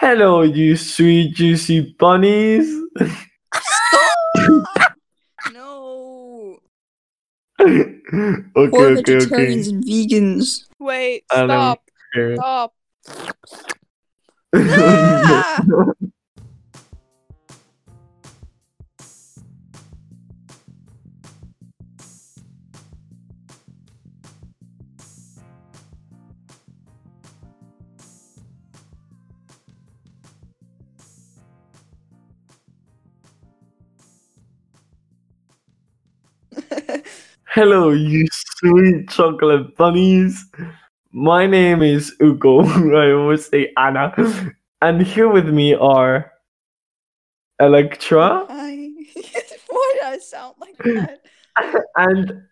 Hello, you sweet, juicy bunnies. no. okay, Poor okay, okay. vegetarians and vegans. Wait, stop, stop. Ah! Hello, you sweet chocolate bunnies. My name is Ugo. I always say Anna. And here with me are Electra Hi. Why did I sound like that? and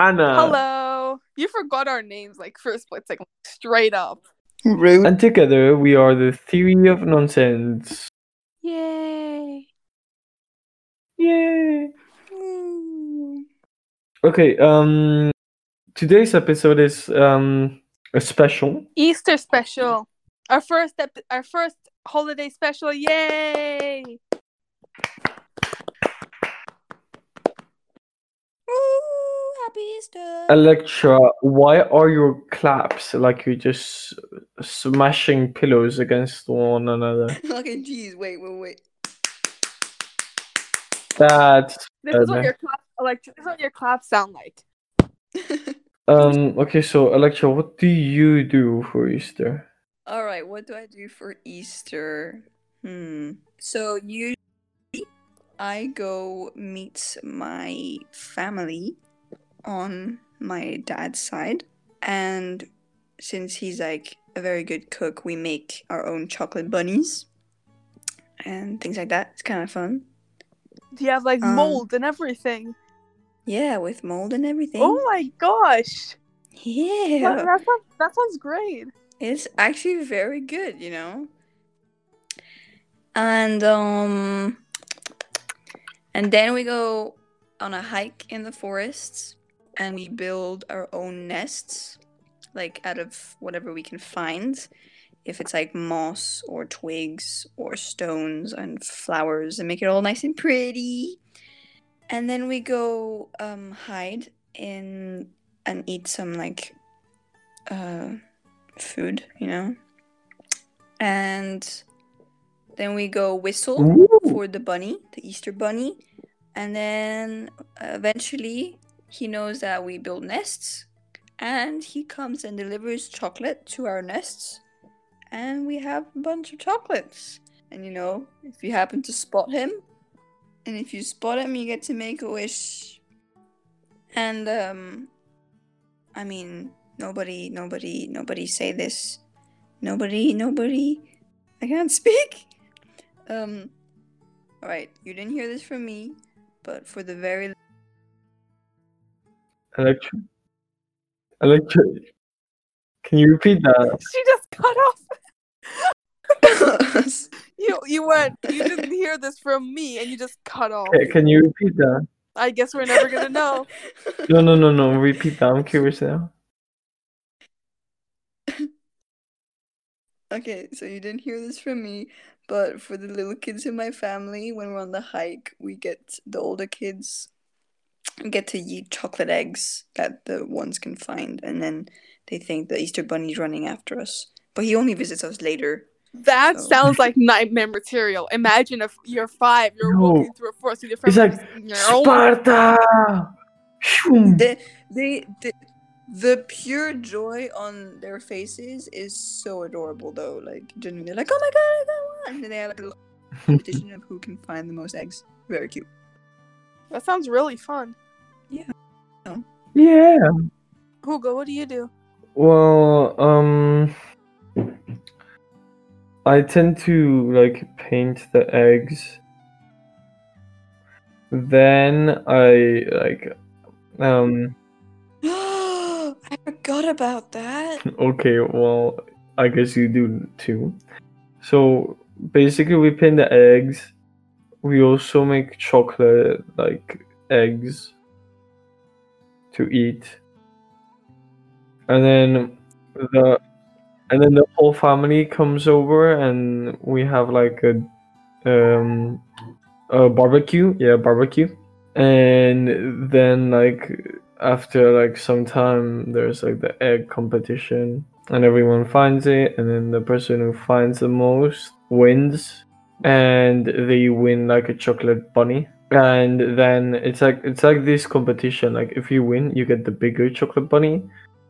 Anna. Hello. You forgot our names like first split second, straight up. Rude. And together we are the Theory of Nonsense. Yay. Yay! Ooh. Okay, um today's episode is um a special. Easter special. Our first ep- our first holiday special. Yay! Ooh, happy Easter. Electra, why are your claps like you're just smashing pillows against one another? okay, geez, wait, wait, wait. That's This is Okay. what your clap like this is what your claps sound like. um okay, so Electra, what do you do for Easter? All right, what do I do for Easter? Hmm. So usually I go meet my family on my dad's side, and since he's like a very good cook, we make our own chocolate bunnies and things like that. It's kind of fun. Do you have like Um, mold and everything? Yeah, with mold and everything. Oh my gosh. That, yeah. that, sounds, that sounds great. It's actually very good, you know. And um and then we go on a hike in the forests and we build our own nests like out of whatever we can find. If it's like moss or twigs or stones and flowers and make it all nice and pretty. And then we go um hide in and eat some like uh food, you know. And then we go whistle Ooh. for the bunny, the Easter bunny. And then uh, eventually he knows that we build nests and he comes and delivers chocolate to our nests. And we have a bunch of chocolates. And you know, if you happen to spot him, and if you spot him, you get to make a wish. And um I mean, nobody, nobody, nobody say this. Nobody, nobody. I can't speak. Um. All right, you didn't hear this from me, but for the very Electra. Electra. Can you repeat that? She just cut off. You you went you didn't hear this from me and you just cut off. Ca- Can you repeat that? I guess we're never gonna know. No, no, no, no. Repeat that. I'm curious now. Okay, so you didn't hear this from me, but for the little kids in my family, when we're on the hike, we get the older kids get to eat chocolate eggs that the ones can find, and then they think the Easter Bunny's running after us. But he only visits us later. That So- sounds like nightmare material. Imagine if you're five, you're No. walking through a forest with your It's friends. like and you're, oh, Sparta. Shoom. The, they, the, the pure joy on their faces is so adorable, though. Like, genuinely, they're like, oh my god, I got one! And they have like a competition of who can find the most eggs. Very cute. that sounds really fun. Yeah. Yeah. Hugo, what do you do? Well, um, I tend to like paint the eggs. Then I like, um, I forgot about that. okay, well, I guess you do too. So basically, we paint the eggs. We also make chocolate like eggs to eat. And then the and then the whole family comes over and we have like a um a barbecue. Yeah barbecue. And then like after like some time there's like the egg competition and everyone finds it. And then the person who finds the most wins. And they win like a chocolate bunny. And then it's like it's like this competition. Like if you win you get the bigger chocolate bunny.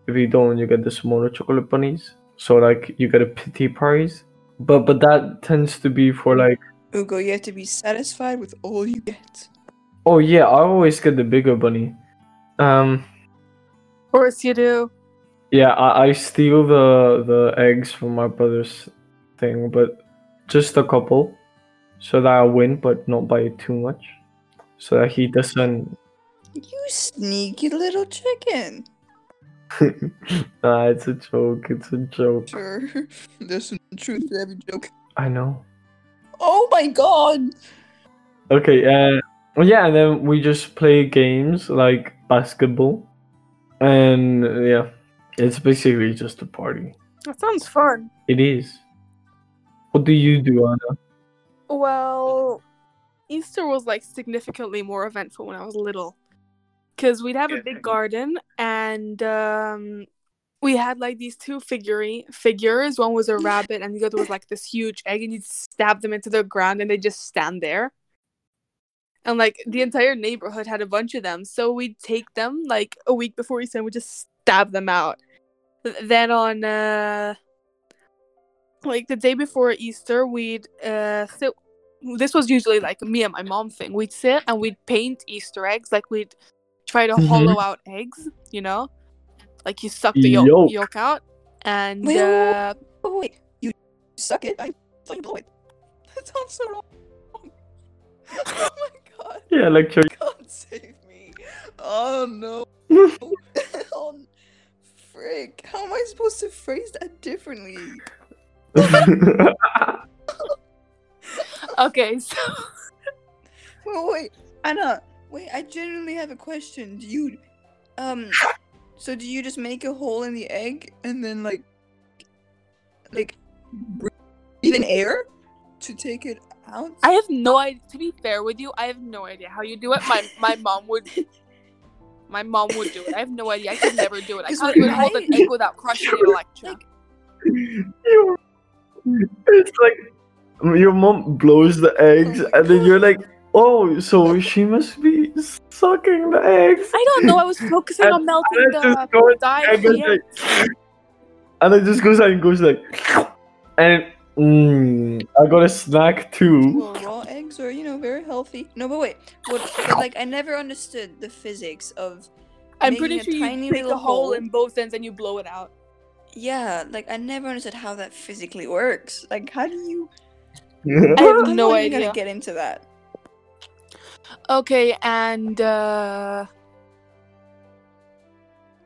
If you don't you get the smaller chocolate bunnies so like you get a pity prize but but that tends to be for like Ugo, you have to be satisfied with all you get. oh yeah i always get the bigger bunny um Of course you do. yeah i, I steal the the eggs from my brother's thing but just a couple so that i win but not by too much so that he doesn't You sneaky little chicken. nah, it's a joke. It's a joke. Sure, there's some truth to every joke. I know. Oh my god! Okay, uh, well, yeah, and then we just play games like basketball, and uh, yeah, it's basically just a party. That sounds fun. It is. What do you do, Anna? Well, Easter was like significantly more eventful when I was little. Because we'd have a big garden and um, we had like these two figure figures. One was a rabbit and the other was like this huge egg, and you'd stab them into the ground and they just stand there. And like the entire neighborhood had a bunch of them. So we'd take them like a week before Easter and we'd just stab them out. Then on uh like the day before Easter, we'd uh sit. This was usually like me and my mom thing. We'd sit and we'd paint Easter eggs. Like we'd try to Mhm. hollow out eggs. You know, like you suck the yolk, Yolk. yolk out, and Wait, wait, uh, Oh wait, you suck it. I thought you blow it. That sounds so wrong. Oh my god! Yeah, like Electra. God save me! Oh no! oh, frick! How am I supposed to phrase that differently? okay, so Wait, wait, Anna. Wait, I genuinely have a question. Do you, um, so do you just make a hole in the egg and then like, like, breathe in air to take it out? I have no idea. To be fair with you, I have no idea how you do it. My my mom would. My mom would do it. I have no idea. I could never do it. I Is can't what even hold an egg without crushing an Electra. Like, it's like your mom blows the eggs, Oh and then you're like, "Oh, so she must be sucking the eggs." I don't know. I was focusing And- on melting and it the just goes- and goes like, and it just goes out and goes like, and mm, I got a snack too. well, raw eggs are you know very healthy. No, but wait, what? But like, I never understood the physics of. I'm pretty sure you tiny take a little hole hole. in both ends and you blow it out. Yeah, like I never understood how that physically works. Like, how do you? I have no not even idea. gonna get into that. Okay, and uh,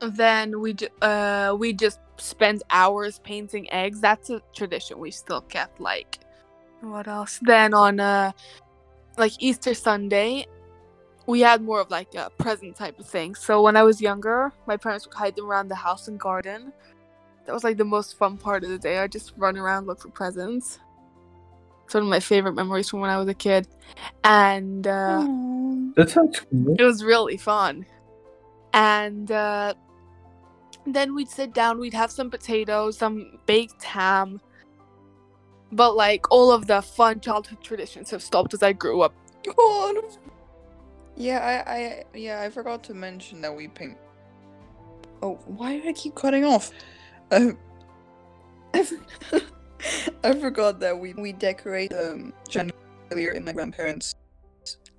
then we uh we just spend hours painting eggs. That's a tradition we still kept. Like, what else? Then on uh, like Easter Sunday, we had more of like a present type of thing. So when I was younger, my parents would hide them around the house and garden. That was like the most fun part of the day. I just run around look for presents. It's one of my favorite memories from when I was a kid, and uh, That sounds cool. it was really fun. And uh, then we'd sit down, we'd have some potatoes, some baked ham. But like all of the fun childhood traditions have stopped as I grew up. God. Yeah, I, I, yeah, I forgot to mention that we paint. Oh, why do I keep cutting off? I, I, f- I forgot that we we decorate um chandelier in my grandparents'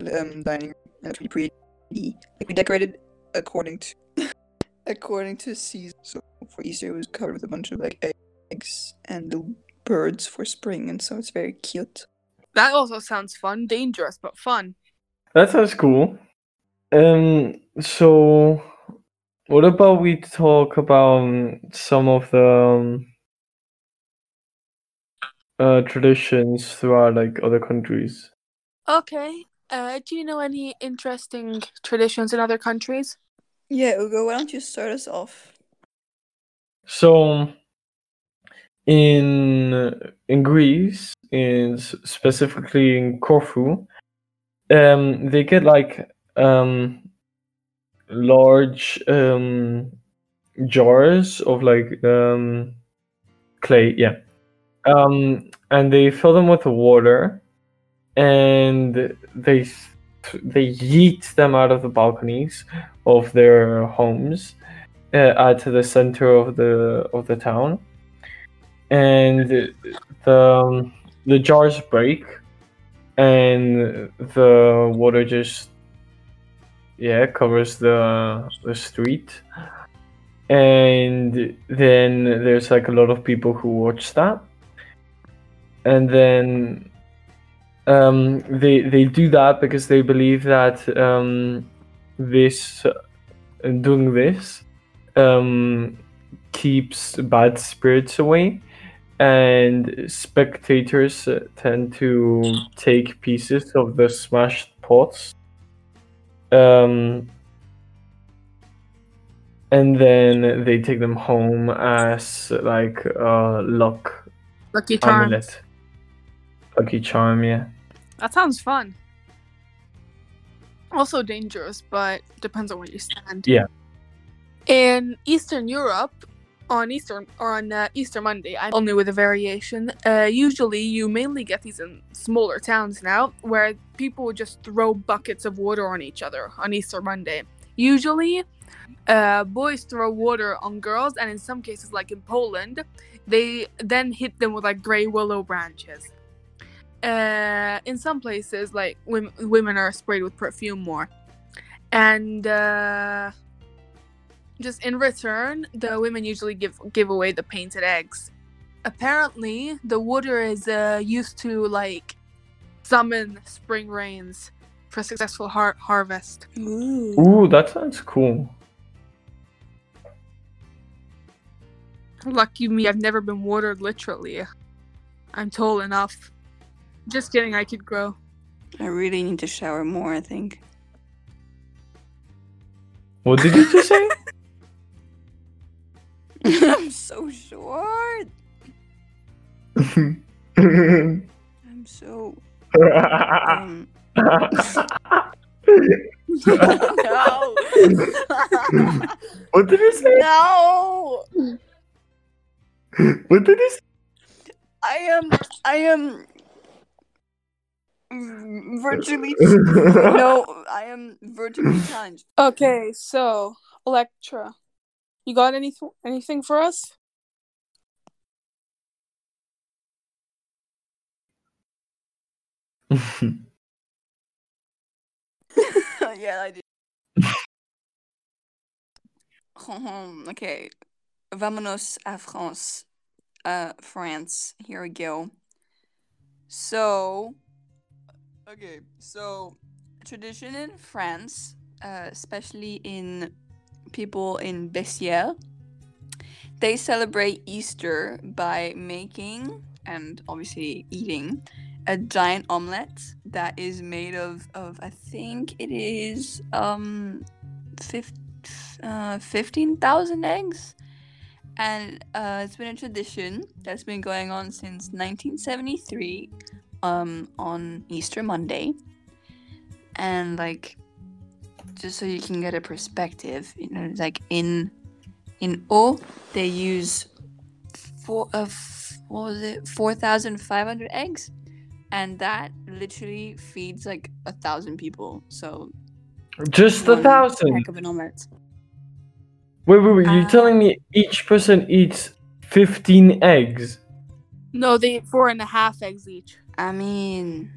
um dining room. and It's pretty pretty. Like we decorated according to according to season. So for Easter, it was covered with a bunch of like eggs and little birds for spring, and so it's very cute. That also sounds fun, dangerous but fun. That sounds cool. Um. So, what about we talk about um, some of the um, uh, traditions throughout like other countries? Okay. Uh, do you know any interesting traditions in other countries? Yeah, Ugo, why don't you start us off? So, in in Greece, in specifically in Corfu, um, they get like um, large um, jars of like um, clay, yeah, um, and they fill them with water, and they th- they yeet them out of the balconies of their homes uh, at the center of the of the town, and the um, the jars break, and the water just yeah covers the the street, and then there's like a lot of people who watch that, and then um, they they do that because they believe that um, this doing this um, keeps bad spirits away, and spectators uh, tend to take pieces of the smashed pots. Um, and then they take them home as like uh, luck Lucky charms. amulet, lucky charm. Yeah. That sounds fun. Also dangerous, but depends on where you stand. Yeah. In Eastern Europe, on Easter or on uh, Easter Monday, I'm only with a variation. Uh, usually, you mainly get these in smaller towns now, where people would just throw buckets of water on each other on Easter Monday. Usually, uh, boys throw water on girls, and in some cases, like in Poland, they then hit them with like gray willow branches uh, in some places, like women, women are sprayed with perfume more, and uh, just in return, the women usually give give away the painted eggs. Apparently, the water is uh, used to like summon spring rains for successful har- harvest. Ooh. Ooh, that sounds cool. Lucky me, I've never been watered literally. I'm tall enough. Just kidding, I could grow. I really need to shower more, I think. What did you just say? I'm so short. I'm so. Um, no. what did you say? no. What did you say? I am. I am. Virtually. no, I am virtually challenged. Okay, so Electra, you got anything anything for us? yeah, I did. okay. Vamonos à France. Uh, France. Here we go. So, okay, so tradition in France, uh, especially in people in Bessières, they celebrate Easter by making and obviously eating a giant omelette that is made of, of I think it is um, fif- uh, 15,000 eggs. And uh, it's been a tradition that's been going on since 1973 um, on Easter Monday. And like, just so you can get a perspective, you know, like in in Haux, they use four of what was it, four thousand five hundred eggs, and that literally feeds like a thousand people. So Just a thousand. heck of an omelette. Wait, wait, wait. You're Uh, telling me each person eats 15 eggs? No, they eat four and a half eggs each. I mean,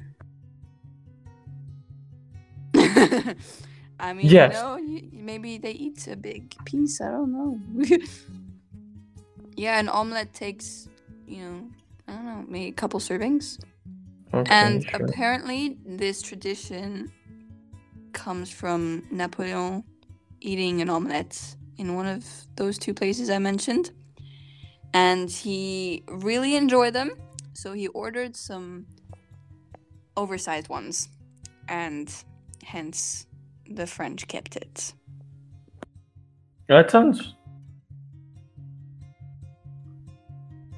I mean, Yes. you know, you, maybe they eat a big piece. I don't know. yeah, an omelet takes, you know, I don't know, maybe a couple servings. Okay, And sure. apparently, this tradition comes from Napoleon eating an omelette in one of those two places I mentioned. And he really enjoyed them, so he ordered some oversized ones. And hence, the French kept it. That sounds.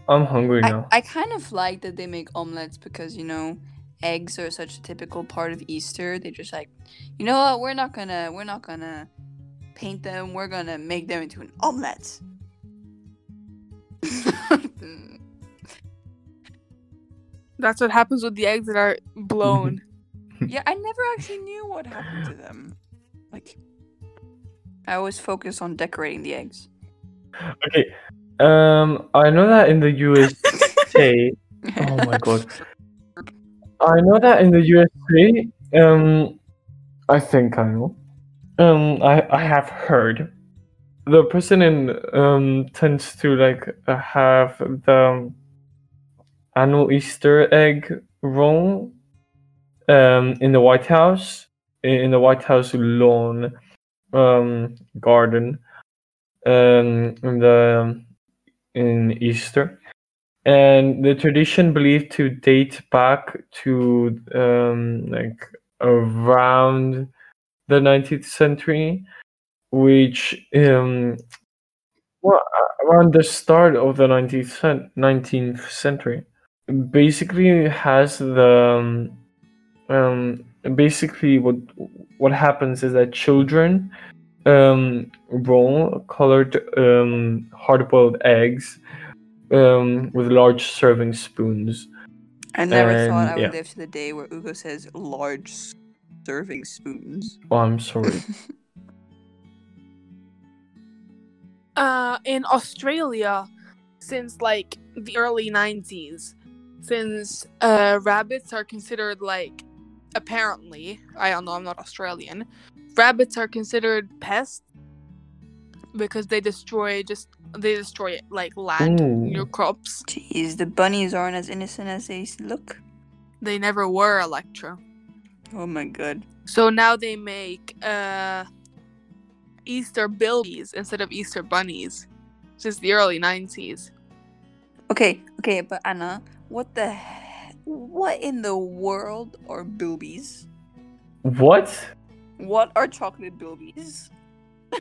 I'm hungry I, now. I kind of like that they make omelets because you know eggs are such a typical part of Easter. They just like, you know what? We're not gonna we're not gonna paint them. We're gonna make them into an omelet. That's what happens with the eggs that are blown. yeah, I never actually knew what happened to them. Like, I always focus on decorating the eggs. Okay. Um, I know that in the USA. oh my god. I know that in the USA. Um, I think I know. Um, I I have heard. The president um tends to like uh, have the annual Easter egg roll um in the White House in the White House lawn um garden um in the in Easter. And the tradition believed to date back to um like around the 19th century which um well around the start of the 19th cent- 19th century basically has the um, um basically what what happens is that children um roll colored um hard-boiled eggs um with large serving spoons I never thought I would yeah. live to the day where Ugo says large serving spoons. oh i'm sorry Uh, in Australia, since like the early 90s, since uh, rabbits are considered like, apparently, I don't know, I'm not Australian, rabbits are considered pests because they destroy just, they destroy like land, Ooh. your crops. Jeez, the bunnies aren't as innocent as they look. They never were Electra. Oh my god. So now they make uh, Easter bilbies instead of Easter bunnies. Since the early 90s. Okay, okay, but Anna, what the he- what in the world are bilbies? what What are chocolate bilbies?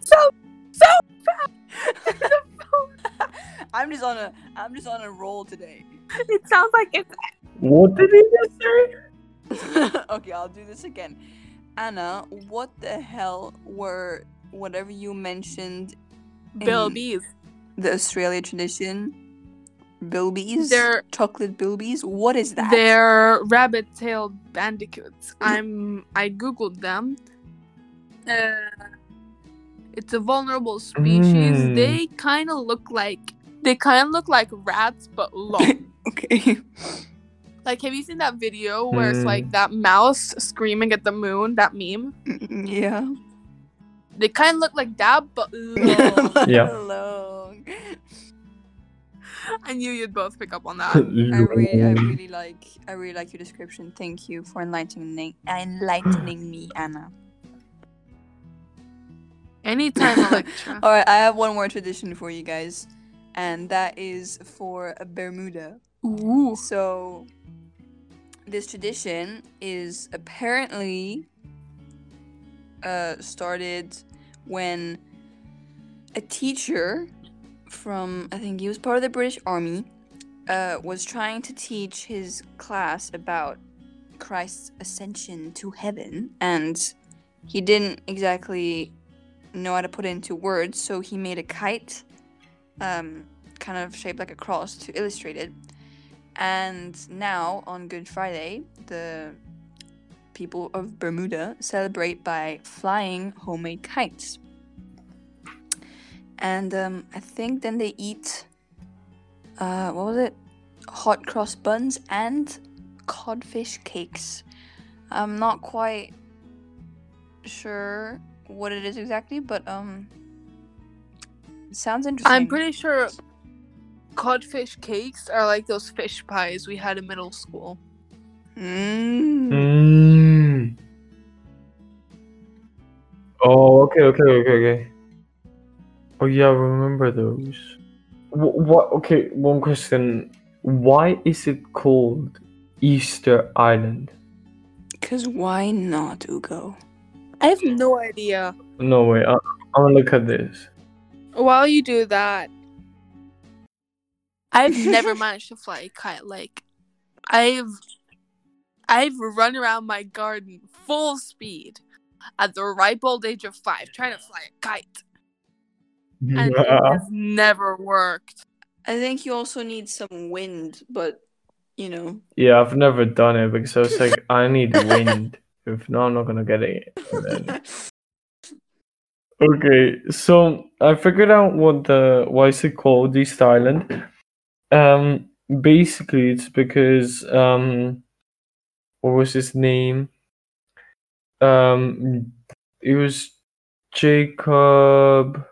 so, so I'm just on a I'm just on a roll today. It sounds like it's what did he just say okay, I'll do this again. Anna, what the hell were whatever you mentioned Bees. the Australia tradition? Bilbies? They're- chocolate bilbies? What is that? They're rabbit-tailed bandicoots. I'm I googled them. Uh, it's a vulnerable species. Mm. They kind of look like they kind of look like rats but long. Okay. Like, have you seen that video where it's Mm. like that mouse screaming at the moon? That meme. yeah. They kind of look like that but long. Yeah. Long. I knew you'd both pick up on that. I really, I really like, I really like your description. Thank you for enlightening, enlightening me, Anna. Anytime, Electra. All right, I have one more tradition for you guys, and that is for Bermuda. Ooh. So, this tradition is apparently uh, started when a teacher from, I think he was part of the British Army, uh, was trying to teach his class about Christ's ascension to heaven, and he didn't exactly know how to put it into words, so he made a kite, um, kind of shaped like a cross to illustrate it. And now on Good Friday, the people of Bermuda celebrate by flying homemade kites. And um, I think then they eat, uh, what was it? Hot cross buns and codfish cakes. I'm not quite sure what it is exactly, but um, it sounds interesting. I'm pretty sure codfish cakes are like those fish pies we had in middle school. Mm. Mm. Oh, okay, okay, okay, okay. Oh yeah, I remember those. Wh- what? Okay, one question. Why is it called Easter Island? Cause why not, Ugo? I have no idea. No way. I- I'm gonna look at this. While you do that, I've never managed to fly a kite. Like, I've I've run around my garden full speed at the ripe old age of five, trying to fly a kite, and it has never worked. I think you also need some wind, but you know. Yeah, I've never done it because I was like, I need wind. If not, I'm not gonna get it. Then- Okay, so I figured out what the why is it called East Island. Um, basically, it's because um, what was his name? Um, it was Jacob.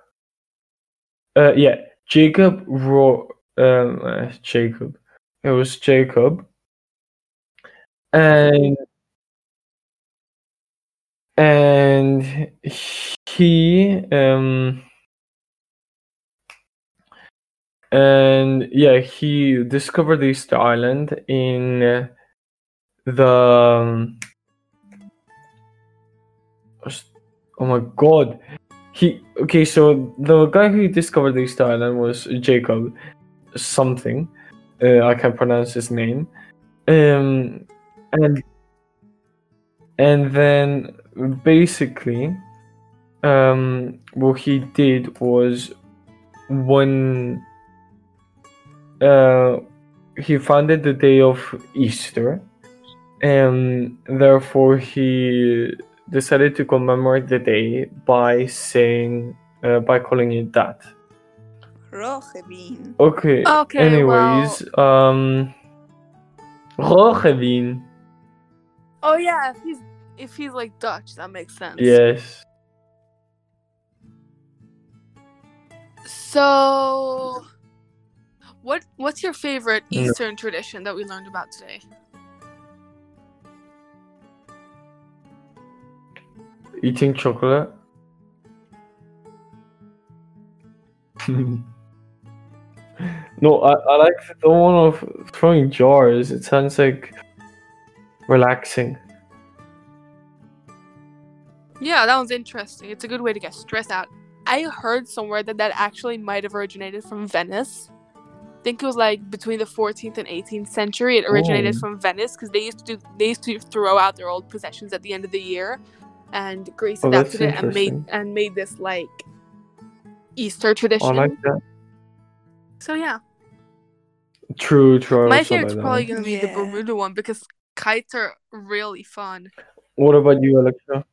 Uh, yeah, Jacob Ro. Um, uh, Jacob. It was Jacob, and and he um and yeah he discovered Easter Island in uh, the um, oh my god. He okay so the guy who discovered Easter Island was Jacob something. Uh, I can't pronounce his name. Um and and then basically um what he did was when uh he founded the day of easter and therefore he decided to commemorate the day by saying uh, by calling it that Roggeveen. okay Okay, anyways um Roggeveen. Oh yeah, if he's if he's like Dutch, that makes sense. yes So, what what's your favorite No. Eastern tradition that we learned about today? eating chocolate no I, I like the one of throwing jars it sounds like relaxing Yeah, that one's interesting. It's a good way to get stressed out. I heard somewhere that that actually might have originated from Venice. I think it was like between the 14th and 18th century. It originated Oh. from Venice because they used to do, they used to throw out their old possessions at the end of the year, and Greece Oh, that's adapted it and made and made this like Easter tradition. Oh, I like that so yeah, true true my also favorite's like that probably one. gonna be the Bermuda one because kites are really fun. what about you Alexa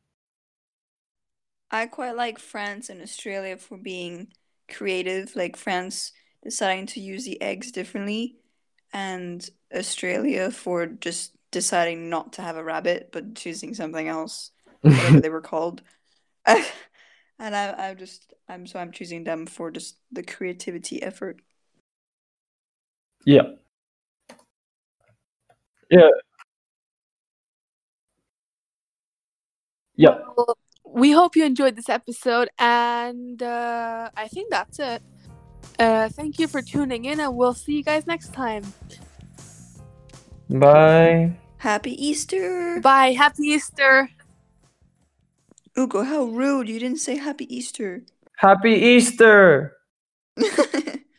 I quite like France and Australia for being creative, like France deciding to use the eggs differently, and Australia for just deciding not to have a rabbit but choosing something else, whatever they were called. and I, I'm just, I'm so I'm choosing them for just the creativity effort. yeah yeah yeah Well, we hope you enjoyed this episode, and uh, I think that's it. Uh, thank you for tuning in, and we'll see you guys next time. bye Happy Easter! Bye. Happy Easter. Ugo, how rude! You didn't say Happy Easter. happy easter